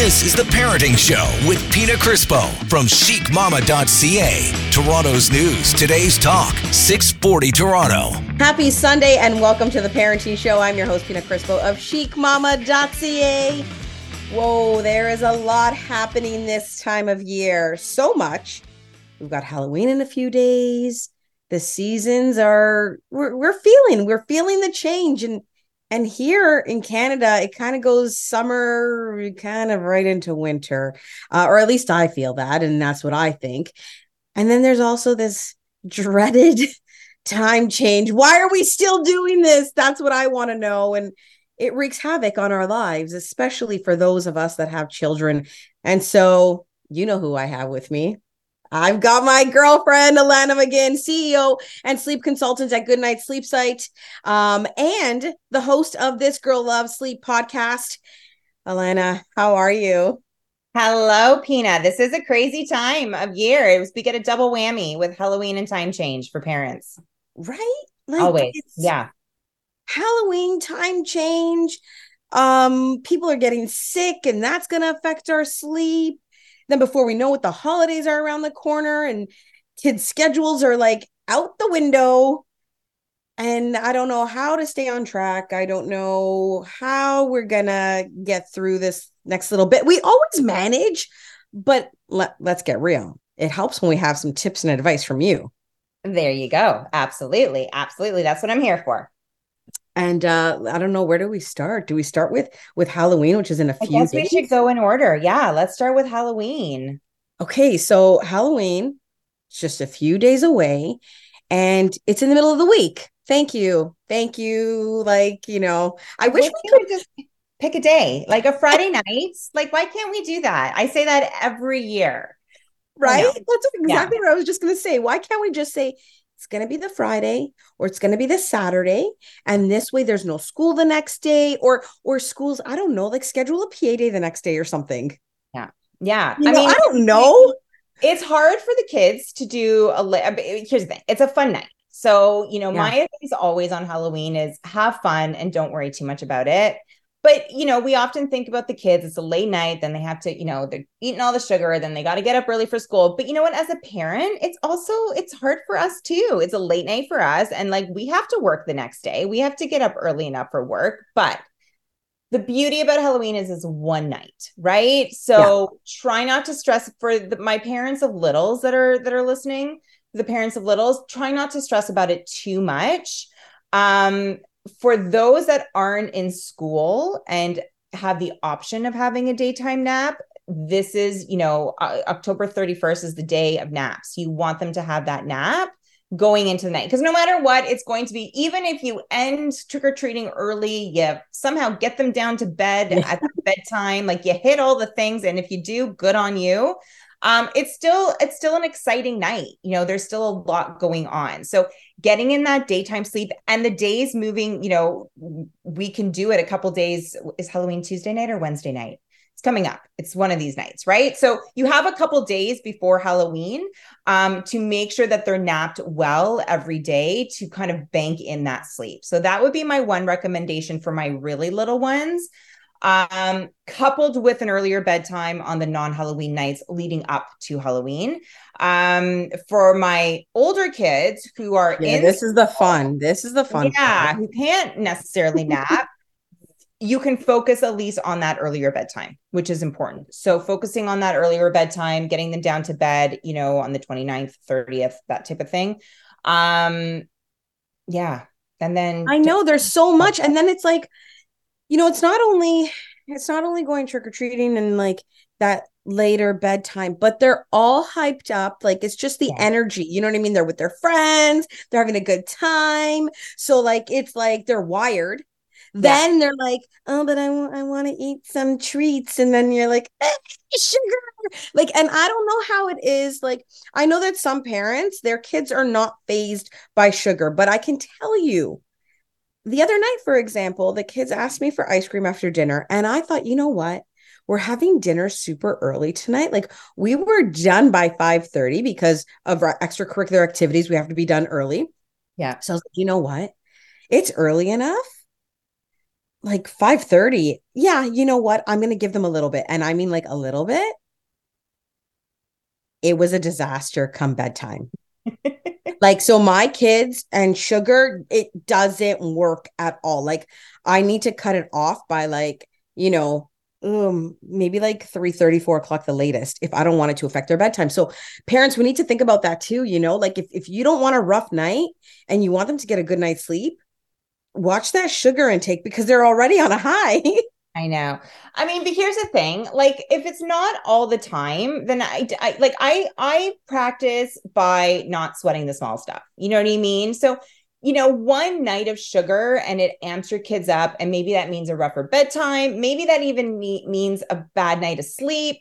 This is The Parenting Show with Pina Crispo from chicmama.ca. Toronto's news, today's talk, 640 Toronto. Happy Sunday and welcome to The Parenting Show. I'm your host, Pina Crispo of chicmama.ca. Whoa, there is a lot happening this time of year. So much. We've got Halloween in a few days. The seasons are we're, we're feeling we're feeling the change and and here in Canada, it kind of goes summer, kind of right into winter, uh, or at least I feel that, and that's what I think. And then there's also this dreaded time change. Why are we still doing this? That's what I want to know. And it wreaks havoc on our lives, especially for those of us that have children. And so, you know who I have with me. I've got my girlfriend, Alanna McGinn, CEO and sleep consultant at Goodnight Sleep Site, um, and the host of this Girl Loves Sleep podcast. Alanna, how are you? Hello, Pina. This is a crazy time of year. It was we get a double whammy with Halloween and time change for parents. Right? Like Always. Yeah. Halloween time change. Um, people are getting sick, and that's gonna affect our sleep then before we know it, the holidays are around the corner and kids' schedules are like out the window. And I don't know how to stay on track. I don't know how we're gonna get through this next little bit. We always manage, but let, let's get real. It helps when we have some tips and advice from you. There you go. Absolutely. Absolutely. That's what I'm here for. And uh, I don't know where do we start? Do we start with with Halloween, which is in a few? Days? I guess days? we should go in order. Yeah, let's start with Halloween. Okay, so Halloween, just a few days away, and it's in the middle of the week. Thank you, thank you. Like you know, I, I wish we could just pick a day, like a Friday night. Like, why can't we do that? I say that every year. Right? That's exactly yeah. what I was just going to say. Why can't we just say it's going to be the Friday or it's going to be the Saturday and this way there's no school the next day or or schools I don't know like schedule a PA day the next day or something. Yeah. Yeah. You I know, mean I don't know. It's hard for the kids to do a here's the thing. It's a fun night. So, you know, yeah. my advice always on Halloween is have fun and don't worry too much about it but you know we often think about the kids it's a late night then they have to you know they're eating all the sugar then they got to get up early for school. But you know what as a parent it's also it's hard for us too. It's a late night for us and like we have to work the next day. We have to get up early enough for work but the beauty about halloween is is one night right? So yeah. try not to stress for the, my parents of littles that are that are listening the parents of littles try not to stress about it too much. Um for those that aren't in school and have the option of having a daytime nap, this is, you know, uh, October 31st is the day of naps. You want them to have that nap going into the night because no matter what, it's going to be, even if you end trick or treating early, you somehow get them down to bed at bedtime, like you hit all the things. And if you do, good on you um, it's still it's still an exciting night. You know, there's still a lot going on. So getting in that daytime sleep and the days moving, you know, we can do it a couple days. Is Halloween Tuesday night or Wednesday night? It's coming up. It's one of these nights, right? So you have a couple days before Halloween um, to make sure that they're napped well every day to kind of bank in that sleep. So that would be my one recommendation for my really little ones um, coupled with an earlier bedtime on the non Halloween nights leading up to Halloween. Um, for my older kids who are yeah, in this is the fun. This is the fun. Yeah, who can't necessarily nap. you can focus at least on that earlier bedtime, which is important. So focusing on that earlier bedtime, getting them down to bed, you know, on the 29th, 30th, that type of thing. Um, yeah. And then I know there's so much. And then it's like, you know, it's not only it's not only going trick or treating and like that later bedtime, but they're all hyped up. Like it's just the yeah. energy. You know what I mean? They're with their friends, they're having a good time. So like it's like they're wired. Yeah. Then they're like, oh, but I want I want to eat some treats, and then you're like, eh, sugar, like, and I don't know how it is. Like, I know that some parents, their kids are not phased by sugar, but I can tell you, the other night, for example, the kids asked me for ice cream after dinner, and I thought, you know what? We're having dinner super early tonight. Like we were done by 5:30 because of our extracurricular activities. We have to be done early. Yeah. So I was like, you know what? It's early enough. like 5 30 yeah you know what i'm gonna give them a little bit and i mean like a little bit it was a disaster come bedtime like so my kids and sugar it doesn't work at all. Like i need to cut it off by like you know um maybe like 3 34 o'clock the latest if i don't want it to affect their bedtime. So parents we need to think about that too you know? Like if, if you don't want a rough night and you want them to get a good night's sleep watch that sugar intake because they're already on a high I know. I mean, but here's the thing: like, if it's not all the time, then I, I like I I practice by not sweating the small stuff. You know what I mean? So, you know, one night of sugar and it amps your kids up, and maybe that means a rougher bedtime. Maybe that even me- means a bad night of sleep.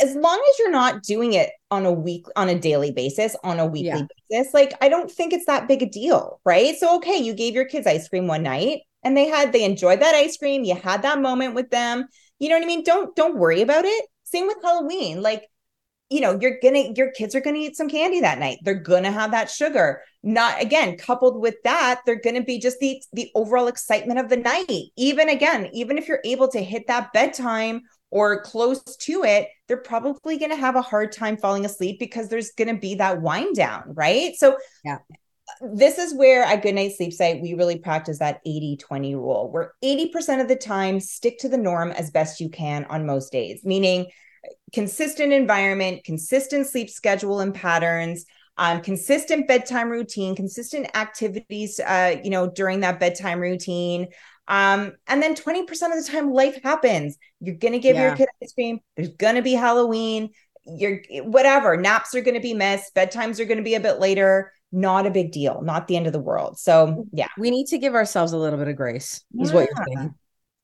As long as you're not doing it on a week, on a daily basis, on a weekly yeah. basis, like I don't think it's that big a deal, right? So, okay, you gave your kids ice cream one night and they had they enjoyed that ice cream. You had that moment with them. You know what i mean? Don't don't worry about it. Same with halloween. Like you know you're gonna your kids are gonna eat some candy that night. They're gonna have that sugar. Not again coupled with that they're gonna be just the the overall excitement of the night. Even again even if you're able to hit that bedtime or close to it they're probably gonna have a hard time falling asleep because there's gonna be that wind down right? So yeah this is where at Good Night Sleep Site, we really practice that 80 20 rule, where 80% of the time, stick to the norm as best you can on most days, meaning consistent environment, consistent sleep schedule and patterns. Um, consistent bedtime routine, consistent activities, uh, you know, during that bedtime routine. Um, and then 20% of the time, life happens. You're going to give yeah. your kid ice cream. There's going to be Halloween. You're whatever. Naps are going to be missed. Bedtimes are going to be a bit later not a big deal, not the end of the world. So, yeah. We need to give ourselves a little bit of grace, yeah. is what you're saying.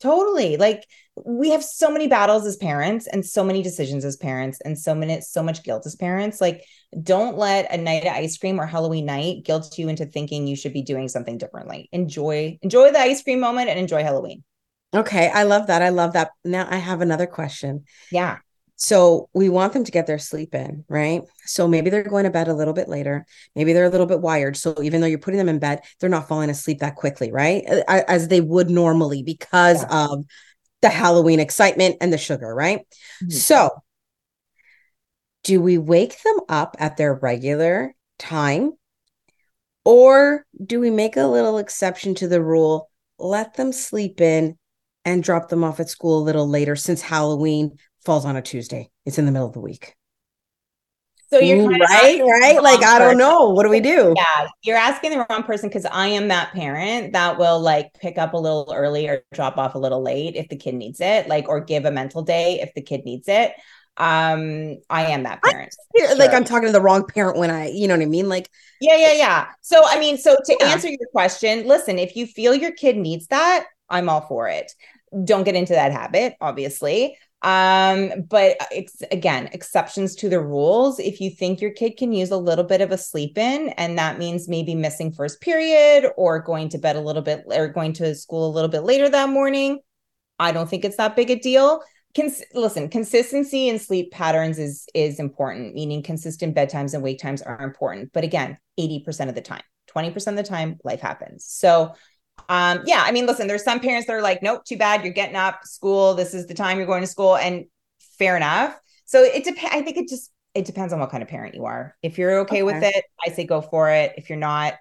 Totally. Like we have so many battles as parents and so many decisions as parents and so many so much guilt as parents. Like don't let a night of ice cream or Halloween night guilt you into thinking you should be doing something differently. Enjoy enjoy the ice cream moment and enjoy Halloween. Okay, I love that. I love that. Now I have another question. Yeah. So we want them to get their sleep in, right? So maybe they're going to bed a little bit later. Maybe they're a little bit wired. So even though you're putting them in bed, they're not falling asleep that quickly, right? As they would normally because yeah. of the Halloween excitement and the sugar, right? Mm-hmm. So do we wake them up at their regular time? Or do we make a little exception to the rule, let them sleep in and drop them off at school a little later since Halloween falls on a Tuesday. It's in the middle of the week. So you're right, right? Like, I don't know. What do we do? Yeah, you're asking the wrong person because I am that parent that will like pick up a little early or drop off a little late if the kid needs it, like, or give a mental day if the kid needs it. Um, I am that parent. Sure. Like, I'm talking to the wrong parent when I, you know what I mean? Like, yeah, yeah, yeah. So, I mean, so to yeah. answer your question, listen, if you feel your kid needs that, I'm all for it. Don't get into that habit, obviously. Um, but it's again, exceptions to the rules. If you think your kid can use a little bit of a sleep in, and that means maybe missing first period or going to bed a little bit or going to school a little bit later that morning, I don't think it's that big a deal. Cons- listen, consistency in sleep patterns is is important, meaning consistent bedtimes and wake times are important. But again, 80% of the time, 20% of the time, life happens. So um, yeah, I mean, listen, there's some parents that are like, nope, too bad. You're getting up, school. This is the time you're going to school. And fair enough. So it depends. I think it just, it depends on what kind of parent you are. If you're okay, okay with it, I say go for it. If you're not,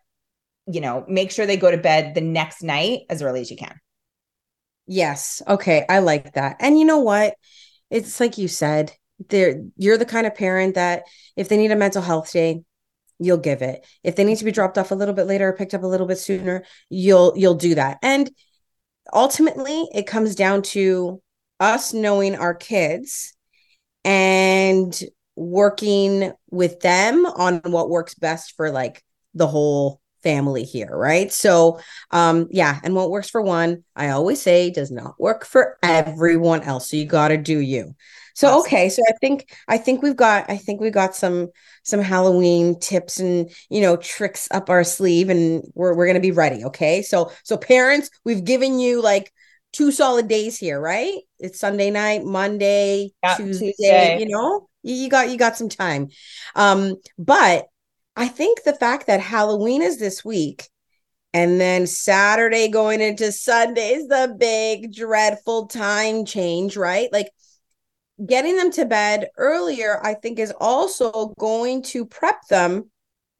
you know, make sure they go to bed the next night as early as you can. Yes. Okay. I like that. And you know what? It's like you said, there you're the kind of parent that if they need a mental health day, you'll give it. If they need to be dropped off a little bit later or picked up a little bit sooner you'll you'll do that. And ultimately it comes down to us knowing our kids and working with them on what works best for like the whole family here right so um yeah and what works for one i always say does not work for everyone else so you got to do you so okay, so I think I think we've got I think we got some some Halloween tips and you know tricks up our sleeve and we're we're going to be ready, okay? So so parents, we've given you like two solid days here, right? It's Sunday night, Monday, Tuesday, Tuesday, you know? You, you got you got some time. Um but I think the fact that Halloween is this week And then Saturday going into Sunday is the big dreadful time change, right? Like getting them to bed earlier, I think, is also going to prep them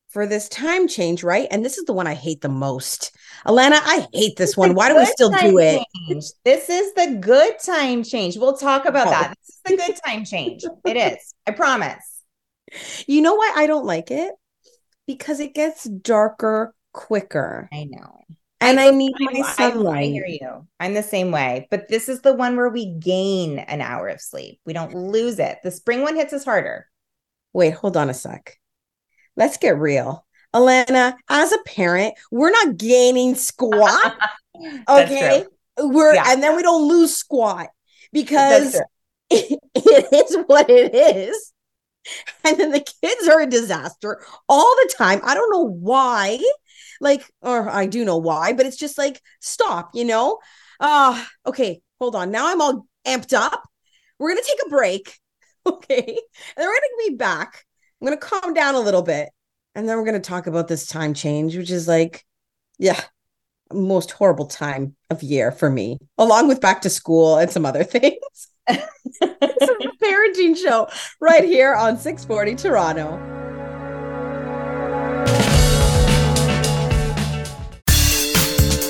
for this time change, right? And this is the one I hate the most. Alanna, I hate this one. Why do we still do it? Change. This is the good time change. We'll talk about oh. that. This is the good time change. It is. I promise. You know why I don't like it? Because it gets darker quicker. I know. And I, I need my sunlight. I hear you. I'm the same way. But this is the one where we gain an hour of sleep. We don't lose it. The spring one hits us harder. Wait, hold on a sec. Let's get real. Alanna, as a parent, we're not gaining squat. okay. We're yeah. and then we don't lose squat because it, it is what it is. And then the kids are a disaster all the time. I don't know why like or i do know why but it's just like stop you know? Uh okay hold on. Now i'm all amped up. We're gonna take a break okay? And then we're gonna be back. I'm gonna calm down a little bit. And then we're gonna talk about this time change which is like yeah most horrible time of year for me along with back to school and some other things. It's parenting show right here on 640 toronto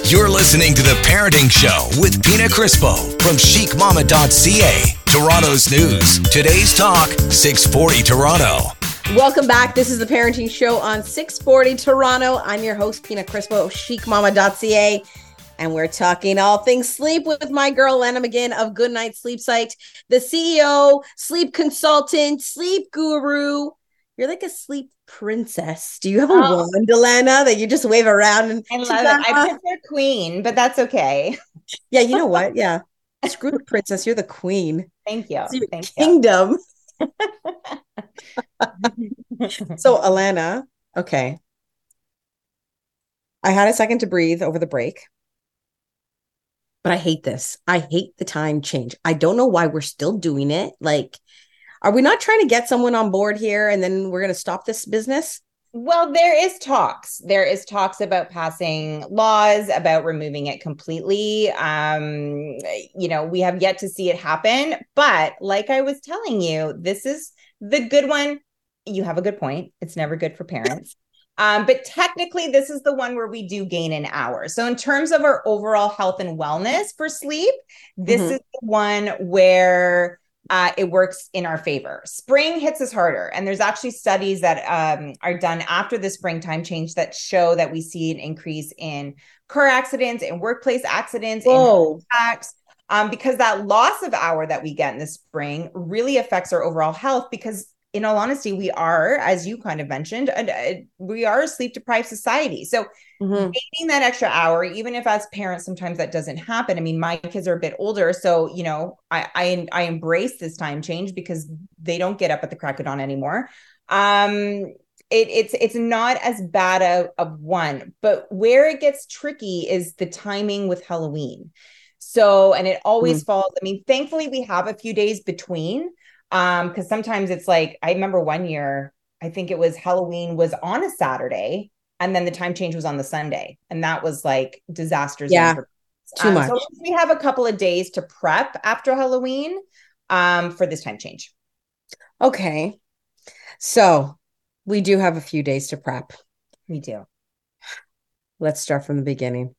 You're listening to The Parenting Show with Pina Crispo from chicmama.ca. Toronto's news. Today's talk, 640 Toronto. Welcome back. This is The Parenting Show on 640 Toronto. I'm your host, Pina Crispo of chicmama.ca. And we're talking all things sleep with my girl, Lana McGinn of Goodnight Sleep Site, the CEO, sleep consultant, sleep guru. You're like a sleep princess. Do you have a oh. wand, Alanna, that you just wave around? And I love it. I prefer queen, but that's okay. Yeah, you know what? Yeah. Screw the princess. You're the queen. Thank you. Thank kingdom. so, Alanna, okay. I had a second to breathe over the break. But I hate this. I hate the time change. I don't know why we're still doing it. Like, are we not trying to get someone on board here and then we're going to stop this business? Well, there is talks. There is talks about passing laws about removing it completely. Um, you know, we have yet to see it happen, but like I was telling you, this is the good one. You have a good point. It's never good for parents. Um, but technically, this is the one where we do gain an hour. So, in terms of our overall health and wellness for sleep, this mm-hmm. is the one where uh, it works in our favor. Spring hits us harder. And there's actually studies that um, are done after the springtime change that show that we see an increase in car accidents and workplace accidents and attacks. Um, because that loss of hour that we get in the spring really affects our overall health because in all honesty, we are, as you kind of mentioned, uh, we are a sleep deprived society. So mm-hmm. gaining that extra hour, even if as parents sometimes that doesn't happen. I mean, my kids are a bit older, so you know, I I, I embrace this time change because they don't get up at the crack of dawn anymore. Um, it, it's it's not as bad a, of one, but where it gets tricky is the timing with Halloween. So, and it always mm-hmm. falls. I mean, thankfully, we have a few days between um, because sometimes it's like I remember one year, I think it was Halloween was on a Saturday, and then the time change was on the Sunday, and that was like disasters. Yeah, too um, much. So we have a couple of days to prep after Halloween um, for this time change. Okay, so we do have a few days to prep. We do. Let's start from the beginning.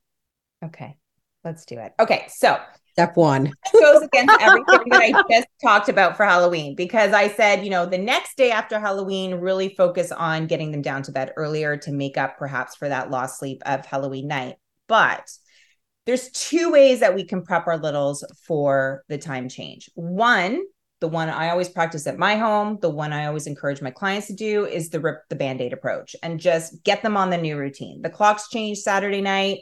Okay, let's do it. Okay, so Step one goes against everything that I just talked about for Halloween because I said, you know, the next day after Halloween, really focus on getting them down to bed earlier to make up perhaps for that lost sleep of Halloween night. But there's two ways that we can prep our littles for the time change. One, the one I always practice at my home, the one I always encourage my clients to do is the rip the band aid approach and just get them on the new routine. The clocks change Saturday night,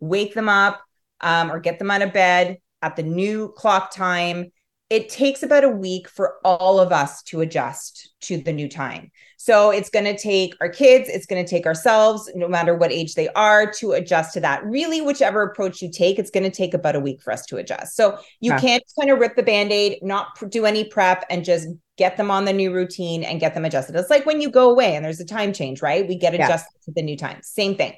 wake them up um, or get them out of bed at the new clock time. It takes about a week for all of us to adjust to the new time. So it's going to take our kids, it's going to take ourselves, no matter what age they are, to adjust to that. Really, whichever approach you take, it's going to take about a week for us to adjust. So you yeah. can't kind of rip the band aid, not do any prep, and just get them on the new routine and get them adjusted. It's like when you go away and there's a time change, right? We get adjusted yeah. to the new time. Same thing.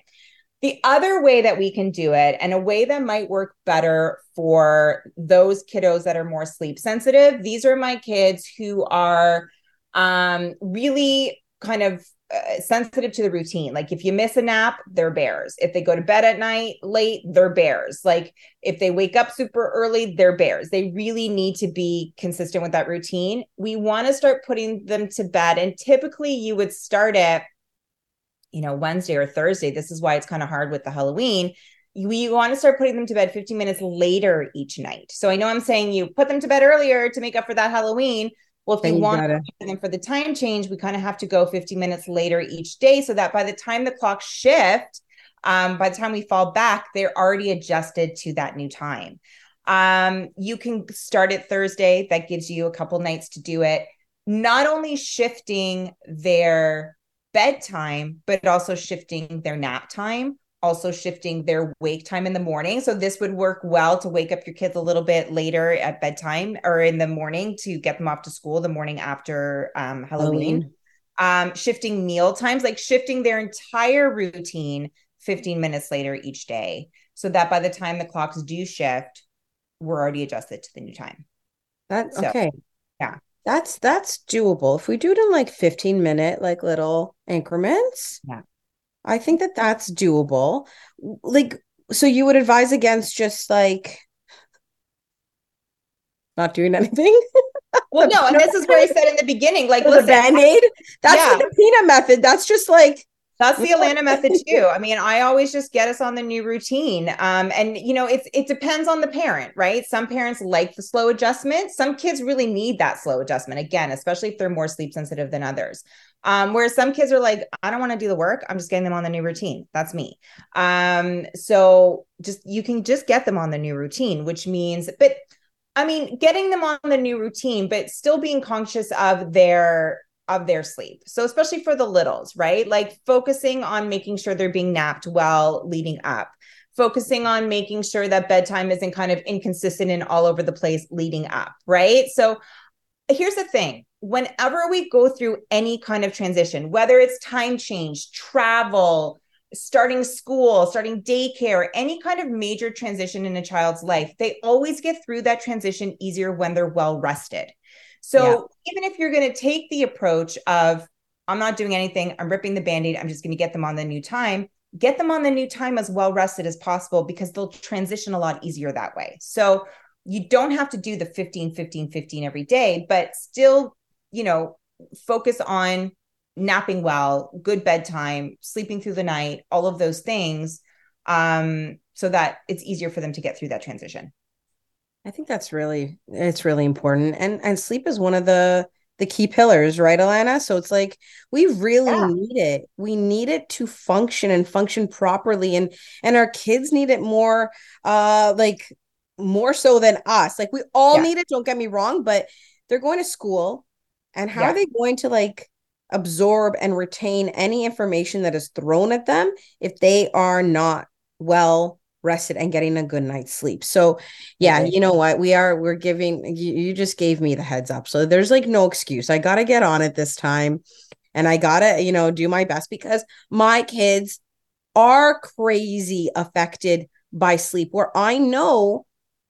The other way that we can do it, and a way that might work better for those kiddos that are more sleep sensitive, these are my kids who are um, really kind of uh, sensitive to the routine. Like if you miss a nap, they're bears. If they go to bed at night late, they're bears. Like if they wake up super early, they're bears. They really need to be consistent with that routine. We want to start putting them to bed. And typically you would start it you know, Wednesday or Thursday. This is why it's kind of hard with the Halloween. We want to start putting them to bed 15 minutes later each night. So I know I'm saying you put them to bed earlier to make up for that Halloween. Well, if you, you want them for the time change, we kind of have to go 50 minutes later each day so that by the time the clock shift, um, by the time we fall back, they're already adjusted to that new time. Um, you can start it Thursday. That gives you a couple nights to do it. Not only shifting their bedtime, but also shifting their nap time, also shifting their wake time in the morning. So this would work well to wake up your kids a little bit later at bedtime or in the morning to get them off to school the morning after um, Halloween. Halloween. Um, shifting meal times, like shifting their entire routine 15 minutes later each day, so that by the time the clocks do shift, we're already adjusted to the new time. That's so, okay. Yeah. That's that's doable. If we do it in like 15 minute like little increments. Yeah. I think that that's doable. Like so you would advise against just like not doing anything? well, no, and this is where I said in the beginning, like the band-aid. That's yeah. the Pina method. That's just like that's the Alanna method too. I mean, I always just get us on the new routine. Um, and you know, it's it depends on the parent, right? Some parents like the slow adjustment. Some kids really need that slow adjustment again, especially if they're more sleep sensitive than others. Um, whereas some kids are like, I don't want to do the work. I'm just getting them on the new routine. That's me. Um, so just you can just get them on the new routine, which means, but I mean, getting them on the new routine, but still being conscious of their of their sleep. So especially for the littles, right? Like focusing on making sure they're being napped well leading up. Focusing on making sure that bedtime isn't kind of inconsistent and all over the place leading up, right? So here's the thing whenever we go through any kind of transition, whether it's time change, travel, starting school, starting daycare, any kind of major transition in a child's life, they always get through that transition easier when they're well rested. So yeah. even if you're going to take the approach of, I'm not doing anything, I'm ripping the band aid, I'm just going to get them on the new time, get them on the new time as well rested as possible because they'll transition a lot easier that way. So you don't have to do the 15, 15, 15 every day, but still, you know, focus on napping well, good bedtime, sleeping through the night, all of those things, um, so that it's easier for them to get through that transition. I think that's really it's really important. And and sleep is one of the the key pillars, right, Alanna? So it's like we really yeah. need it. We need it to function and function properly. And and our kids need it more uh like more so than us. Like we all yeah. need it, don't get me wrong, but they're going to school and how yeah. are they going to like absorb and retain any information that is thrown at them if they are not well rested and getting a good night's sleep. So, yeah, you know what? We are we're giving you, you just gave me the heads up. So there's like no excuse. I got to get on it this time and I got to, you know, do my best because my kids are crazy affected by sleep where I know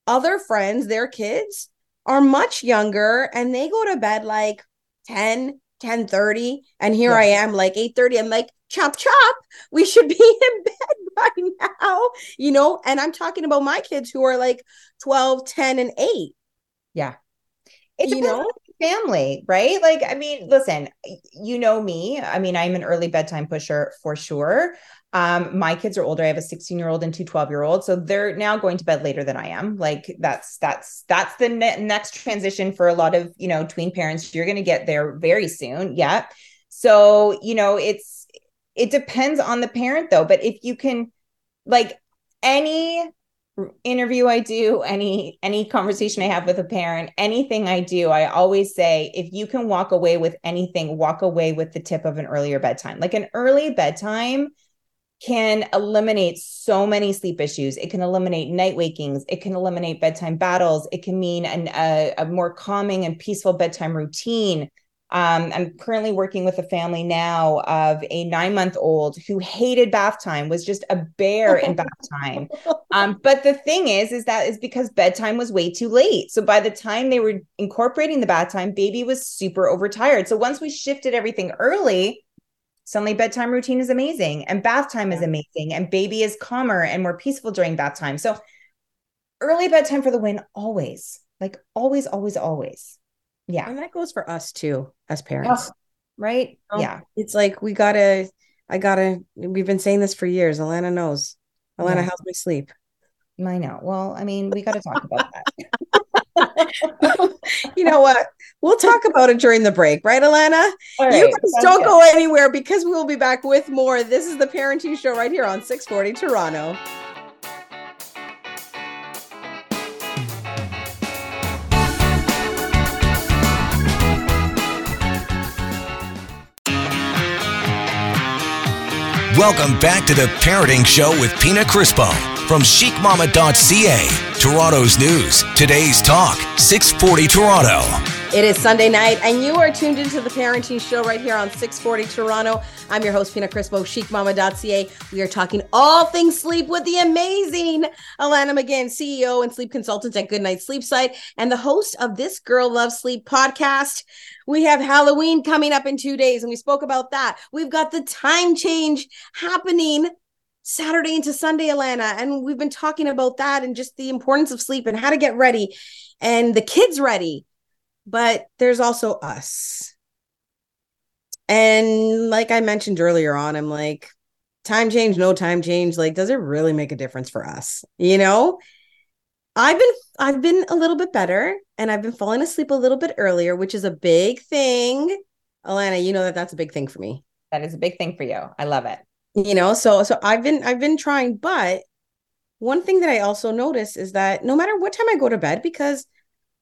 other friends, their kids are much younger and they go to bed like 10 10 30 and here yeah. i am like 8 30 i'm like chop chop we should be in bed by now you know and i'm talking about my kids who are like 12 10 and 8 yeah it's you know family right like i mean listen you know me i mean i'm an early bedtime pusher for sure um, my kids are older. I have a 16 year old and two 12 year olds. So they're now going to bed later than I am. Like that's, that's, that's the ne- next transition for a lot of, you know, tween parents. You're going to get there very soon. Yeah. So, you know, it's, it depends on the parent though. But if you can, like any interview I do, any any conversation I have with a parent, anything I do, I always say if you can walk away with anything, walk away with the tip of an earlier bedtime. Like an early bedtime can eliminate so many sleep issues. It can eliminate night wakings. It can eliminate bedtime battles. It can mean an, a, a more calming and peaceful bedtime routine. Um, I'm currently working with a family now of a nine month old who hated bath time, was just a bear in bath time. Um, but the thing is, is that is because bedtime was way too late. So by the time they were incorporating the bath time, baby was super overtired. So once we shifted everything early, suddenly bedtime routine is amazing and bath time is amazing and baby is calmer and more peaceful during bath time. So early bedtime for the win always. Like always, always, always. Yeah. And that goes for us too as parents. Oh, right? Um, yeah. It's like we gotta, I gotta, we've been saying this for years. Alanna knows. Alanna, Yeah. how's my sleep? I know. Well, I mean, we got to talk about that. you know what? We'll talk about it during the break, right, Alanna? All you guys don't good. go anywhere because we will be back with more. This is the Parenting Show right here on 640 Toronto. Welcome back to the Parenting Show with Pina Crispo from chicmama.ca. Toronto's news, today's talk, 640 Toronto. It is Sunday night, and you are tuned into the Parenting Show right here on 640 Toronto. I'm your host, Pina Crispo, chicmama.ca. We are talking all things sleep with the amazing Alanna McGinn, CEO and sleep consultant at Goodnight Sleep Site, and the host of This Girl Loves Sleep podcast. We have Halloween coming up in two days, and we spoke about that. We've got the time change happening Saturday into Sunday, Alanna. And we've been talking about that and just the importance of sleep and how to get ready and the kids ready. But there's also us. And like I mentioned earlier on, I'm like, time change, no time change. Like, does it really make a difference for us? You know? I've been I've been a little bit better and I've been falling asleep a little bit earlier, which is a big thing. Alanna, you know that that's a big thing for me That is a big thing for you. I love it. you know so so i've been i've been trying but one thing that i also notice is that no matter what time i go to bed because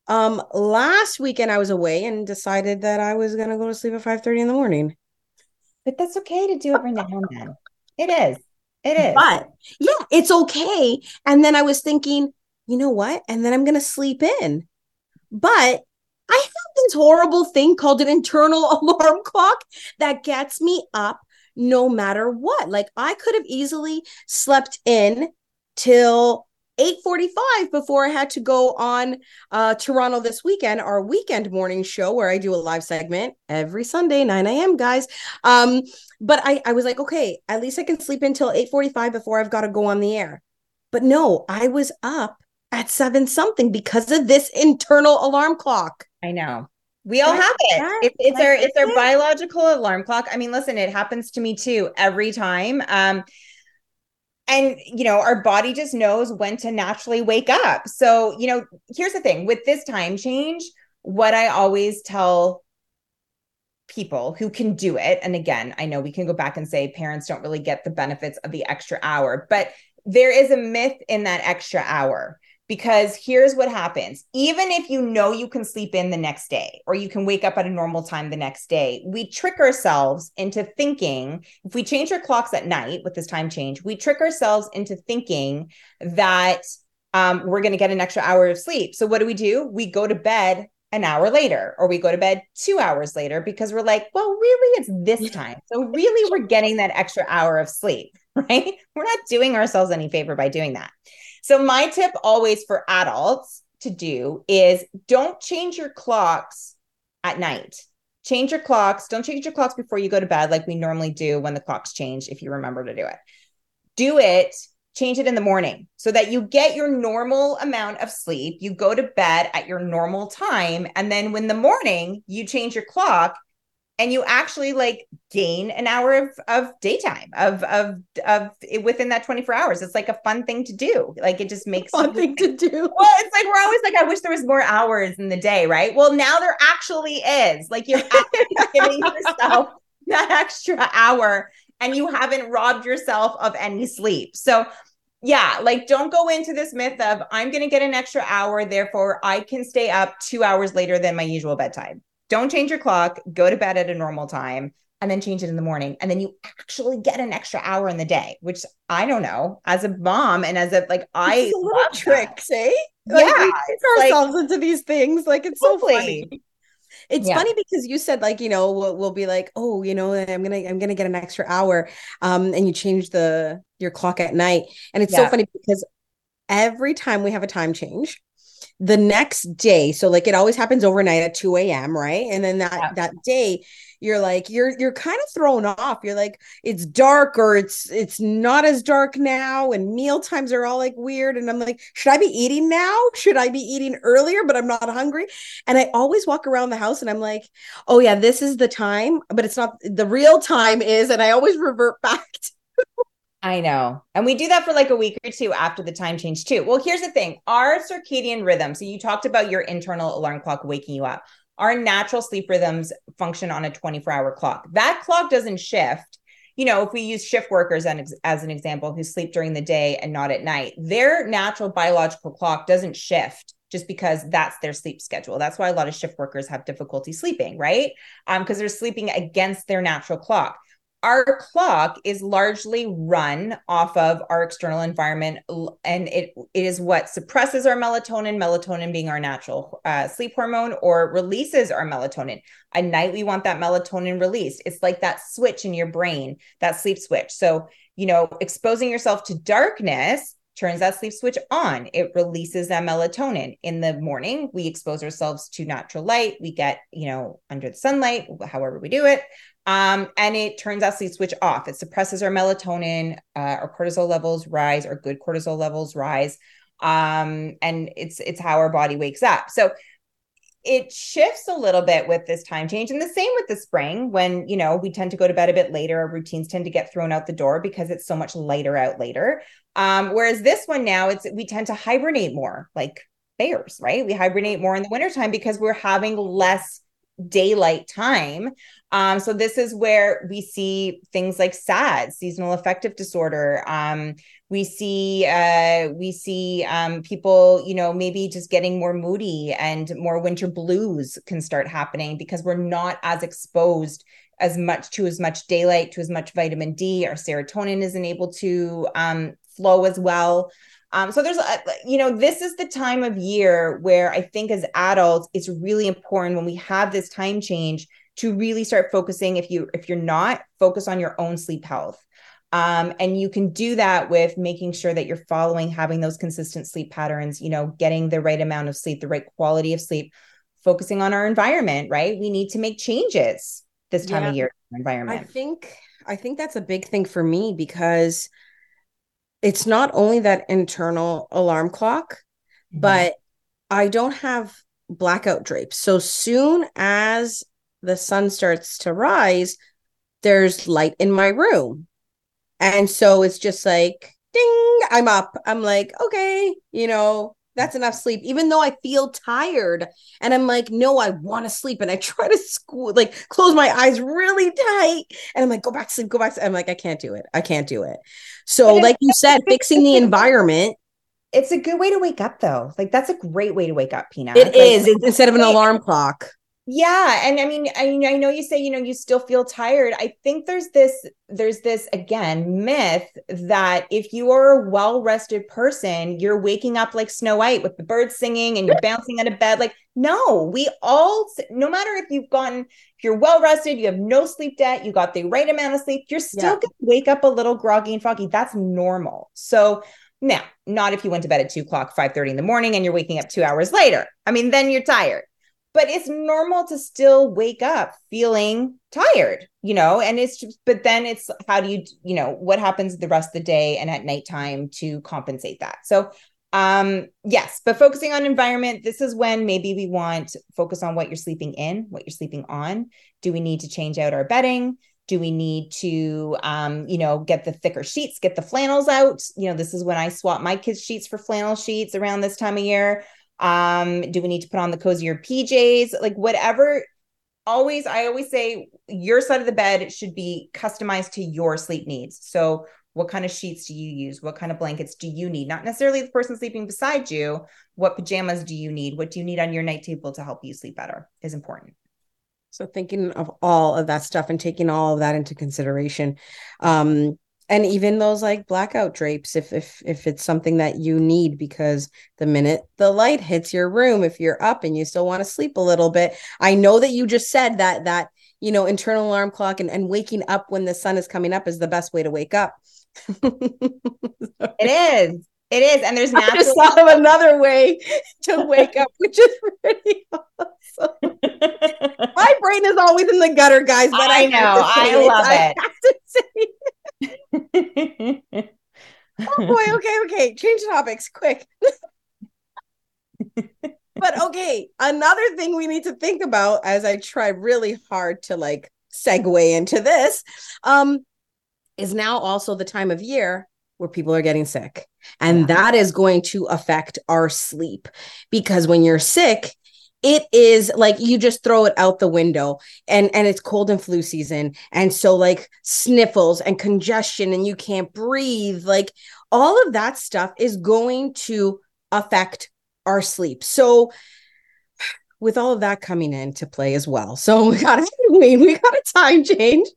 um last weekend i was away and decided that i was to go to sleep at 5 30 in the morning But that's okay to do every now and then. It is. It is. but yeah it's okay and then i was thinking you know what and then i'm to sleep in but i have this horrible thing called an internal alarm clock that gets me up no matter what like i could have easily slept in till 8:45 before I had to go on uh Toronto this weekend our weekend morning show where I do a live segment every Sunday 9 a.m. guys um but I I was like okay at least I can sleep until 8:45 before I've got to go on the air but no I was up at 7 something because of this internal alarm clock I know. We all have it. It's, it's our it's our biological alarm clock. I mean, listen, it happens to me too every time. Um, and you know, our body just knows when to naturally wake up. So, you know, here's the thing with this time change, what I always tell people who can do it, and again, I know we can go back and say parents don't really get the benefits of the extra hour, but there is a myth in that extra hour because here's what happens. Even if you know you can sleep in the next day or you can wake up at a normal time the next day we trick ourselves into thinking if we change our clocks at night with this time change we trick ourselves into thinking that um, we're going to get an extra hour of sleep. So what do we do? We go to bed an hour later or we go to bed two hours later because we're like well really it's this time. So really we're getting that extra hour of sleep right? We're not doing ourselves any favor by doing that so, my tip always for adults to do is don't change your clocks at night. Change your clocks. Don't change your clocks before you go to bed, like we normally do when the clocks change, if you remember to do it. Do it, change it in the morning so that you get your normal amount of sleep. You go to bed at your normal time. And then when the morning you change your clock, and you actually like gain an hour of, of daytime of, of of within that 24 hours. It's like a fun thing to do. Like it just makes fun thing to do. Well it's like we're always like i wish there was more hours in the day right? Well now there actually is. Like you're actually giving yourself that extra hour and you haven't robbed yourself of any sleep. So yeah like don't go into this myth of i'm going to get an extra hour therefore i can stay up two hours later than my usual bedtime don't change your clock go to bed at a normal time and then change it in the morning and then you actually get an extra hour in the day which i don't know as a mom and as a like i It's a little love that. tricks eh Yeah, like, we trick like- ourselves into these things like it's so funny It's yeah. funny because you said like, you know, we'll, we'll, be like, oh, you know, I'm going to I'm to get an extra hour um and you change the your clock at night. And it's yeah. so funny because every time we have a time change, the next day, so like it always happens overnight at 2 a.m., right? And then that yeah. that day you're like you're you're kind of thrown off you're like it's dark or it's it's not as dark now and meal times are all like weird and i'm like should i be eating now should i be eating earlier but i'm not hungry and i always walk around the house and i'm like oh yeah this is the time but it's not the real time is and i always revert back to I know. And we do that for like a week or two after the time change too. Well, here's the thing our circadian rhythm. So you talked about your internal alarm clock waking you up our natural sleep rhythms function on a 24 hour clock. That clock doesn't shift. You know, if we use shift workers as, an example who sleep during the day and not at night, their natural biological clock doesn't shift just because that's their sleep schedule. That's why a lot of shift workers have difficulty sleeping, right? Um, because they're sleeping against their natural clock our clock is largely run off of our external environment and it, it is what suppresses our melatonin melatonin being our natural uh, sleep hormone or releases our melatonin at night we want that melatonin released it's like that switch in your brain that sleep switch so you know exposing yourself to darkness turns that sleep switch on. It releases that melatonin. In the morning, we expose ourselves to natural light. We get, you know, under the sunlight, however we do it. Um, and it turns that sleep switch off. It suppresses our melatonin, uh, our cortisol levels rise, our good cortisol levels rise. Um, and it's it's how our body wakes up. So it shifts a little bit with this time change and the same with the spring when you know we tend to go to bed a bit later our routines tend to get thrown out the door because it's so much lighter out later um, whereas this one now it's we tend to hibernate more like bears right we hibernate more in the wintertime because we're having less daylight time. Um, so this is where we see things like SAD, seasonal affective disorder. Um, we see uh, we see um, people, you know, maybe just getting more moody and more winter blues can start happening because we're not as exposed as much to as much daylight, to as much vitamin D. Our serotonin isn't able to um, flow as well. Um, so there's, a, you know, this is the time of year where I think as adults, it's really important when we have this time change to really start focusing. If you if you're not, focus on your own sleep health. Um, and you can do that with making sure that you're following having those consistent sleep patterns you know getting the right amount of sleep the right quality of sleep focusing on our environment right we need to make changes this time yeah. of year environment i think i think that's a big thing for me because it's not only that internal alarm clock, mm-hmm. but I don't have blackout drapes. So soon as the sun starts to rise, there's light in my room. And so it's just like, ding, I'm up. I'm like, okay, you know, that's enough sleep even though i feel tired and i'm like no i want to sleep and i try to school like close my eyes really tight and i'm like go back to sleep go back to i'm like i can't do it i can't do it. So like you said fixing the environment. It's a good way to wake up though. Like that's a great way to wake up Pina. it like, is instead of an alarm clock yeah and i mean I, I know you say you know you still feel tired. I think there's this there's this again myth that if you are a well rested person you're waking up like snow white with the birds singing and you're bouncing out of bed. Like no we all no matter if you've gotten if you're well rested you have no sleep debt you got the right amount of sleep you're still yeah. gonna wake up a little groggy and foggy. That's normal. So now not if you went to bed at 2 o'clock 5 30 in the morning and you're waking up two hours later. I mean then you're tired but it's normal to still wake up feeling tired you know and it's just but then it's how do you you know what happens the rest of the day and at nighttime to compensate that? So um yes but focusing on environment this is when maybe we want focus on what you're sleeping in what you're sleeping on. Do we need to change out our bedding? Do we need to um, you know get the thicker sheets get the flannels out? You know this is when i swap my kids sheets for flannel sheets around this time of year um, do we need to put on the cozier PJs? Like whatever. Always, I always say your side of the bed should be customized to your sleep needs. So, what kind of sheets do you use? What kind of blankets do you need? Not necessarily the person sleeping beside you. What pajamas do you need? What do you need on your night table to help you sleep better is important. So, thinking of all of that stuff and taking all of that into consideration. Um, and even those like blackout drapes if if if it's something that you need because the minute the light hits your room if you're up and you still want to sleep a little bit i know that you just said that that you know internal alarm clock and, and waking up when the sun is coming up is the best way to wake up. It is it is and there's natural- I just thought of another way to wake up which is pretty awesome my brain is always in the gutter guys but i, I know i love it, it oh boy, okay, okay. Change topics quick. but okay, another thing we need to think about as I try really hard to like segue into this um is now also the time of year where people are getting sick. And yeah. that is going to affect our sleep because when you're sick, it is like you just throw it out the window and and it's cold and flu season and so like sniffles and congestion and you can't breathe like all of that stuff is going to affect our sleep so with all of that coming into play as well so we got Halloween, we got a time change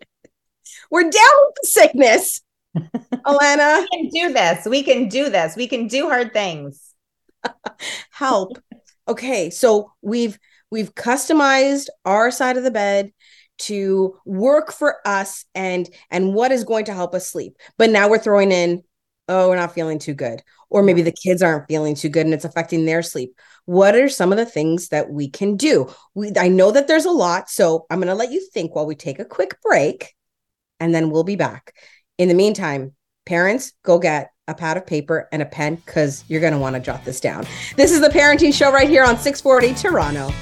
we're down with the sickness alanna we can do this. We can do this. We can do hard things. Help. Okay so we've we've customized our side of the bed to work for us and and what is going to help us sleep. But now we're throwing in oh we're not feeling too good. Or maybe the kids aren't feeling too good and it's affecting their sleep. What are some of the things that we can do? We i know that there's a lot so i'm going to let you think while we take a quick break and then we'll be back in the meantime parents go get a pad of paper and a pen because you're going to want to jot this down. This is the Parenting Show right here on 640 Toronto.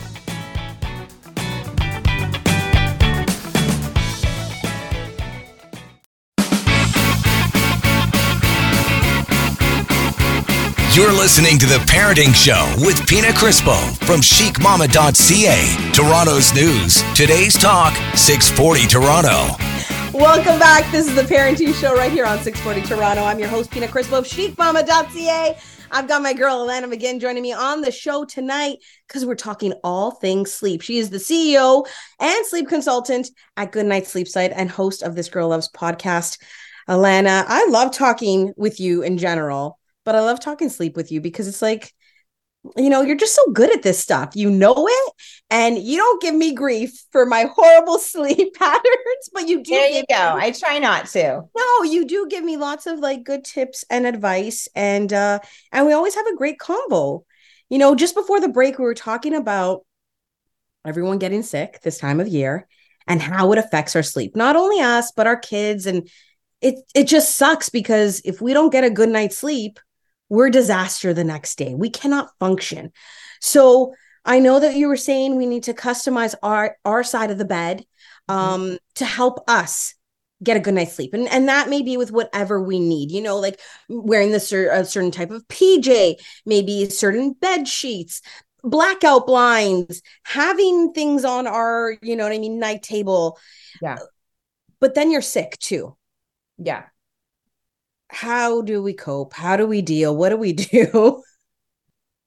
You're listening to The Parenting Show with Pina Crispo from chicmama.ca, Toronto's news. Today's talk, 640 Toronto. Welcome back. This is the Parenting Show right here on 640 Toronto. I'm your host, Pina Crispo of chicmama.ca. I've got my girl, Alanna McGinn, joining me on the show tonight because we're talking all things sleep. She is the CEO and sleep consultant at Goodnight Sleep Site and host of This Girl Loves podcast. Alanna, I love talking with you in general, but I love talking sleep with you because it's like you know, you're just so good at this stuff. You know it, and you don't give me grief for my horrible sleep patterns, but you do. There you go. Me- I try not to. No, you do give me lots of like good tips and advice, and uh, and we always have a great combo. You know, just before the break, we were talking about everyone getting sick this time of year and how it affects our sleep. Not only us, but our kids, and it it just sucks because if we don't get a good night's sleep we're disaster the next day. We cannot function. So I know that you were saying we need to customize our our side of the bed mm-hmm. um, mm-hmm. to help us get a good night's sleep, and and that may be with whatever we need. You know, like wearing the cer- a certain type of PJ, maybe certain bed sheets, blackout blinds, having things on our you know what I mean night table. Yeah, but then you're sick too. Yeah, how do we cope? How do we deal? What do we do?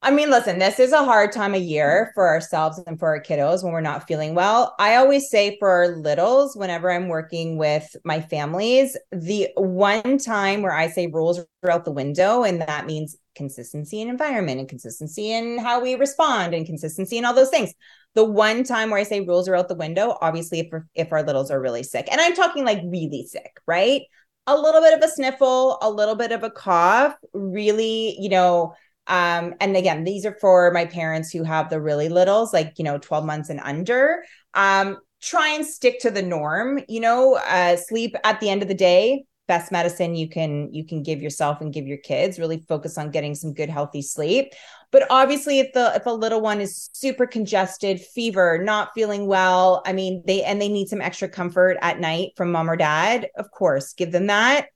I mean, listen, this is a hard time of year mm-hmm. for ourselves and for our kiddos when we're not feeling well. I always say for our littles, whenever I'm working with my families, the one time where I say rules are out the window, and that means consistency in environment and consistency in how we respond and consistency in all those things. The one time where I say rules are out the window, obviously, if, if our littles are really sick, and I'm talking like really sick, right? A little bit of a sniffle, a little bit of a cough, really, you know, um, and again, these are for my parents who have the really littles, like, you know, 12 months and under. Um, try and stick to the norm, you know, uh, sleep at the end of the day, best medicine you can you can give yourself and give your kids really focus on getting some good healthy sleep. But obviously if the if a little one is super congested fever not feeling well i mean they and they need some extra comfort at night from mom or dad of course give them that.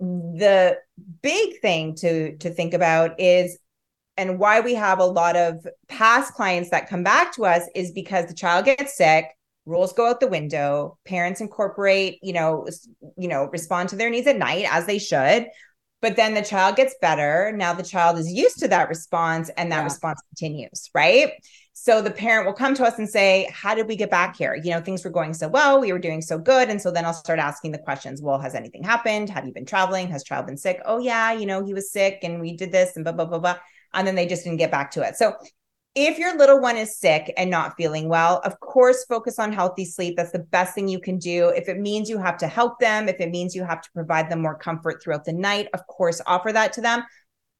The big thing to to think about is and why we have a lot of past clients that come back to us is because the child gets sick rules go out the window parents incorporate you know you know respond to their needs at night as they should but then the child gets better now the child is used to that response and that yeah. response continues right So the parent will come to us and say, How did we get back here? You know, things were going so well. We were doing so good. And so then I'll start asking the questions Well, has anything happened? Have you been traveling? Has child been sick? Oh, yeah, you know, he was sick and we did this and blah, blah, blah, blah. And then they just didn't get back to it. So if your little one is sick and not feeling well, of course, focus on healthy sleep. That's the best thing you can do. If it means you have to help them, if it means you have to provide them more comfort throughout the night, of course, offer that to them.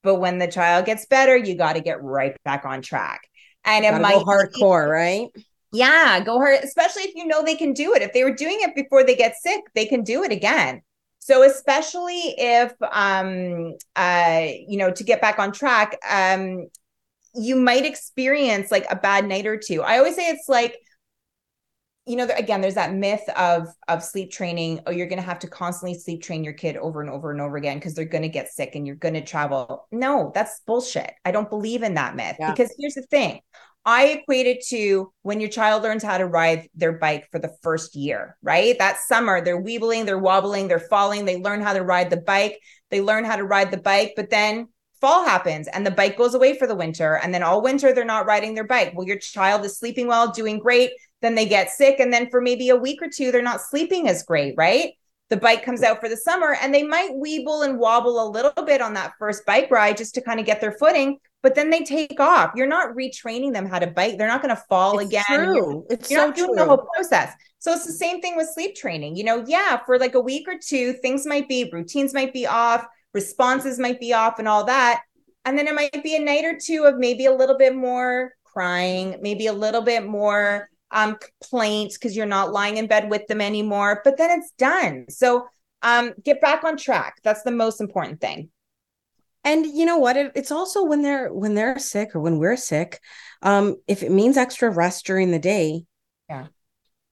But when the child gets better, you got to get right back on track. And it might go hardcore, right? Yeah, go hard, especially if you know they can do it. If they were doing it before they get sick, they can do it again. So especially if um uh you know to get back on track, um you might experience like a bad night or two. I always say it's like you know again there's that myth of of sleep training. Oh you're going to have to constantly sleep train your kid over and over and over again because they're going to get sick and you're going to travel. No that's bullshit. I don't believe in that myth yeah. because here's the thing. I equate it to when your child learns how to ride their bike for the first year right? That summer they're weebling they're wobbling they're falling they learn how to ride the bike they learn how to ride the bike but then fall happens and the bike goes away for the winter and then all winter they're not riding their bike. Well your child is sleeping well doing great then they get sick and then for maybe a week or two they're not sleeping as great right? The bike comes out for the summer and they might weeble and wobble a little bit on that first bike ride just to kind of get their footing but then they take off. You're not retraining them how to bike. They're not going to fall it's again. true. it's you're so not doing true. the whole process. So it's the same thing with sleep training. You know yeah for like a week or two things might be routines might be off responses might be off and all that and then it might be a night or two of maybe a little bit more crying, maybe a little bit more um, complaints because you're not lying in bed with them anymore. But then it's done. So um, get back on track. That's the most important thing. And you know what? It, it's also when they're when they're sick or when we're sick. Um, if it means extra rest during the day, yeah,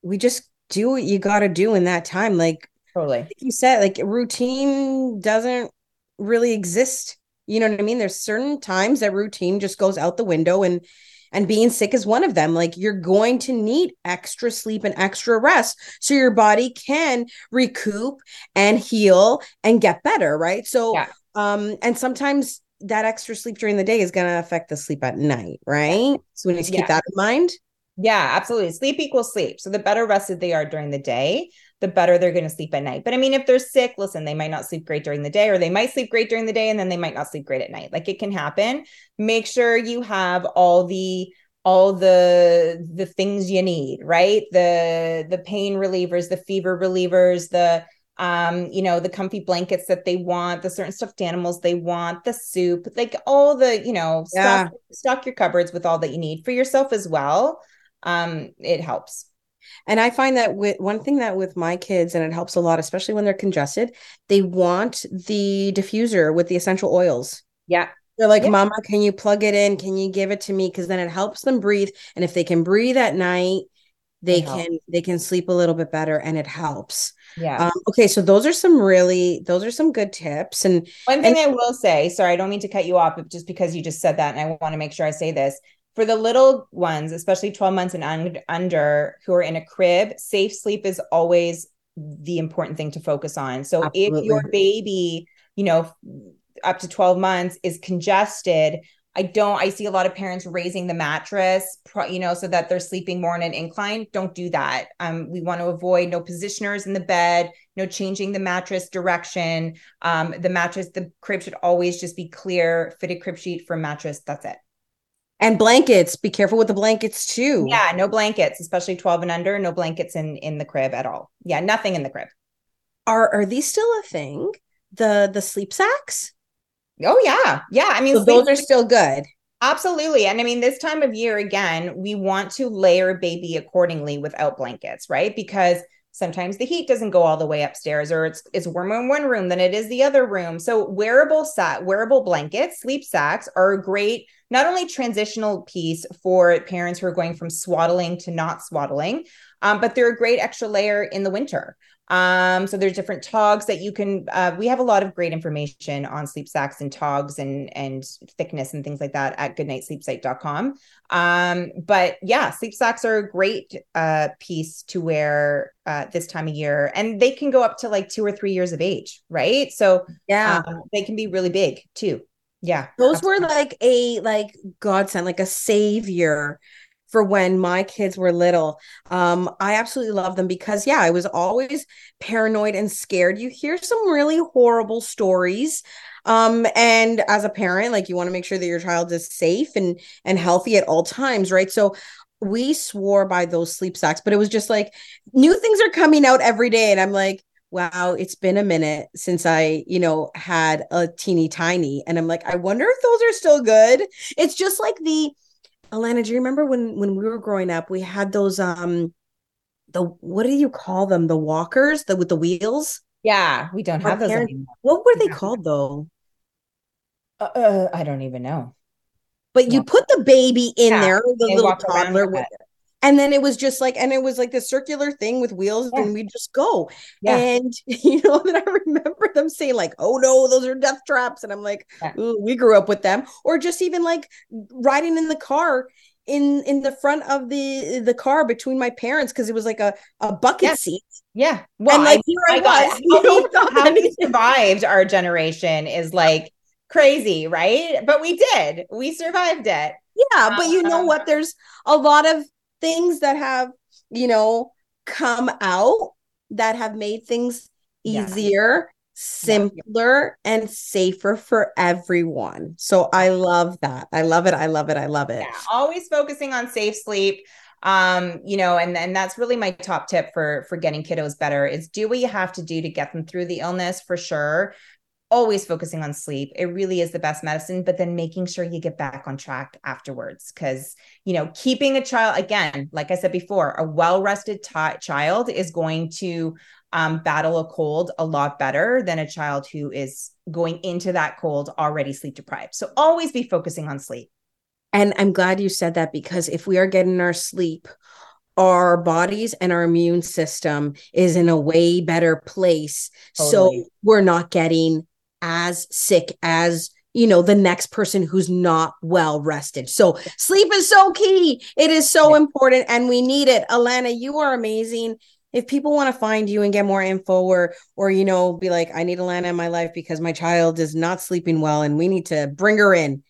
we just do what you got to do in that time. Like totally, like you said, like routine doesn't really exist you know what I mean? There's certain times that routine just goes out the window and and being sick is one of them. Like you're going to need extra sleep and extra rest so your body can recoup and heal and get better, right? So yeah. um and sometimes that extra sleep during the day is going to affect the sleep at night, right? So we need to keep yeah. that in mind. Yeah, absolutely. Sleep equals sleep. So the better rested they are during the day, the better they're going to sleep at night. But I mean, if they're sick, listen, they might not sleep great during the day, or they might sleep great during the day and then they might not sleep great at night. Like it can happen. Make sure you have all the all the the things you need, right? The the pain relievers, the fever relievers, the um you know the comfy blankets that they want the certain stuffed animals they want the soup like all the you know yeah. stock, stock your cupboards with all that you need for yourself as well um it helps and I find that with one thing that with my kids, and it helps a lot, especially when they're congested, they want the diffuser with the essential oils. Yeah. They're like, yeah. Mama, can you plug it in? Can you give it to me? Because then it helps them breathe. And if they can breathe at night, they it can helps. they can sleep a little bit better and it helps. Yeah. Um, okay, so those are some really those are some good tips. And one thing and- I will say, sorry, I don't mean to cut you off, but just because you just said that, and I want to make sure I say this for the little ones, especially 12 months and under who are in a crib, safe sleep is always the important thing to focus on. So Absolutely. if your baby, you know, up to 12 months is congested, I don't, I see a lot of parents raising the mattress, you know, so that they're sleeping more on an incline. Don't do that. Um, we want to avoid no positioners in the bed, no changing the mattress direction. Um, the mattress, the crib should always just be clear, fitted crib sheet for mattress. That's it. And blankets, be careful with the blankets too. Yeah, no blankets, especially 12 and under, no blankets in in the crib at all. Yeah, nothing in the crib. Are are these still a thing? The the sleep sacks? Oh yeah. Yeah, I mean so those are still good. Absolutely. And I mean, this time of year, again, we want to layer baby accordingly without blankets, right? Because sometimes the heat doesn't go all the way upstairs or it's it's warmer in one room than it is the other room. So wearable set wearable blankets sleep sacks are a great not only transitional piece for parents who are going from swaddling to not swaddling um, but they're a great extra layer in the winter. Um, so there's different togs that you can uh, we have a lot of great information on sleep sacks and togs and and thickness and things like that at goodnightsleepsite.com um, but yeah sleep sacks are a great uh, piece to wear uh, this time of year. And they can go up to like two or three years of age right? So yeah. um, they can be really big too. Yeah those absolutely. were like a like godsend like a savior for when my kids were little. Um, I absolutely love them because, yeah, I was always paranoid and scared. You hear some really horrible stories. Um, and as a parent, like you want to make sure that your child is safe and and healthy at all times, right? So we swore by those sleep sacks, but it was just like new things are coming out every day. And I'm like, wow, it's been a minute since I, you know, had a teeny tiny. And I'm like, I wonder if those are still good. It's just like the Alanna, do you remember when when we were growing up, we had those um the what do you call them? The walkers, the with the wheels? Yeah, we don't Our have those anymore. What were they called though? Uh, uh, I don't even know. But you put the baby in yeah, there, the little toddler with and then it was just like and it was like this circular thing with wheels yeah. and we'd just go. Yeah. and you know that i remember them saying like oh no those are death traps. And i'm like yeah. we grew up with them. Or just even like riding in the car in in the front of the the car between my parents because it was like a a bucket seat. Yeah. Well and like I, here i, I was how, we, how we survived our generation is like crazy right? But we did. We survived it. Yeah but you know um, what? There's a lot of things that have, you know, come out that have made things easier, yeah. simpler, yeah. and safer for everyone. So I love that. I love it. I love it. I love it. Yeah. Always focusing on safe sleep um you know and and that's really my top tip for for getting kiddos better is do what you have to do to get them through the illness for sure always focusing on sleep. It really is the best medicine, but then making sure you get back on track afterwards. Cause, you know, keeping a child, again, like I said before, a well rested t- child is going to um, battle a cold a lot better than a child who is going into that cold already sleep deprived. So always be focusing on sleep. And I'm glad you said that because if we are getting our sleep, our bodies and our immune system is in a way better place. Totally. So we're not getting as sick as you know the next person who's not well rested. So sleep is so key. It is so important and we need it. Alanna you are amazing. If people want to find you and get more info or or you know be like i need alanna in my life because my child is not sleeping well and we need to bring her in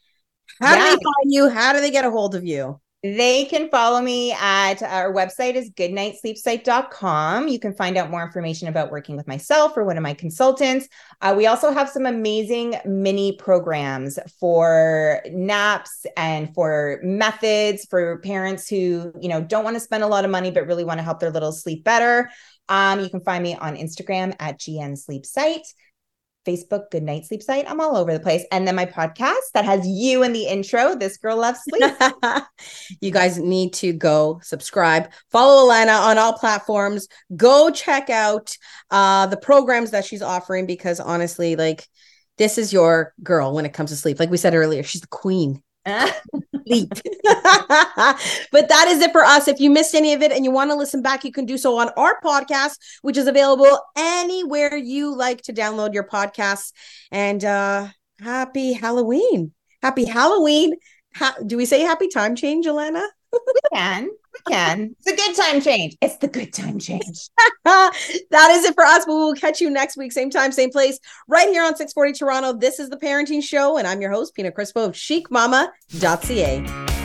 how yeah. do they find you? How do they get a hold of you they can follow me at our website is goodnightsleepsite.com. You can find out more information about working with myself or one of my consultants. Uh, we also have some amazing mini programs for naps and for methods for parents who, you know, don't want to spend a lot of money but really want to help their little sleep better. Um, you can find me on Instagram at GN Sleep Site. Facebook Good Night Sleep site. I'm all over the place. And then my podcast that has you in the intro. This girl loves sleep. you guys need to go subscribe, follow Alanna on all platforms. Go check out uh, the programs that she's offering because honestly, like this is your girl when it comes to sleep. Like we said earlier, she's the queen. Sleep. but that is it for us. If you missed any of it and you want to listen back, you can do so on our podcast, which is available anywhere you like to download your podcasts. And uh happy Halloween. Happy Halloween. Ha- do we say happy time change, Elena? we can. We can. It's a good time change. It's the good time change. that is it for us. But we'll catch you next week, same time, same place, right here on 640 Toronto. This is the Parenting Show, and I'm your host, Pina Crispo of chicmama.ca.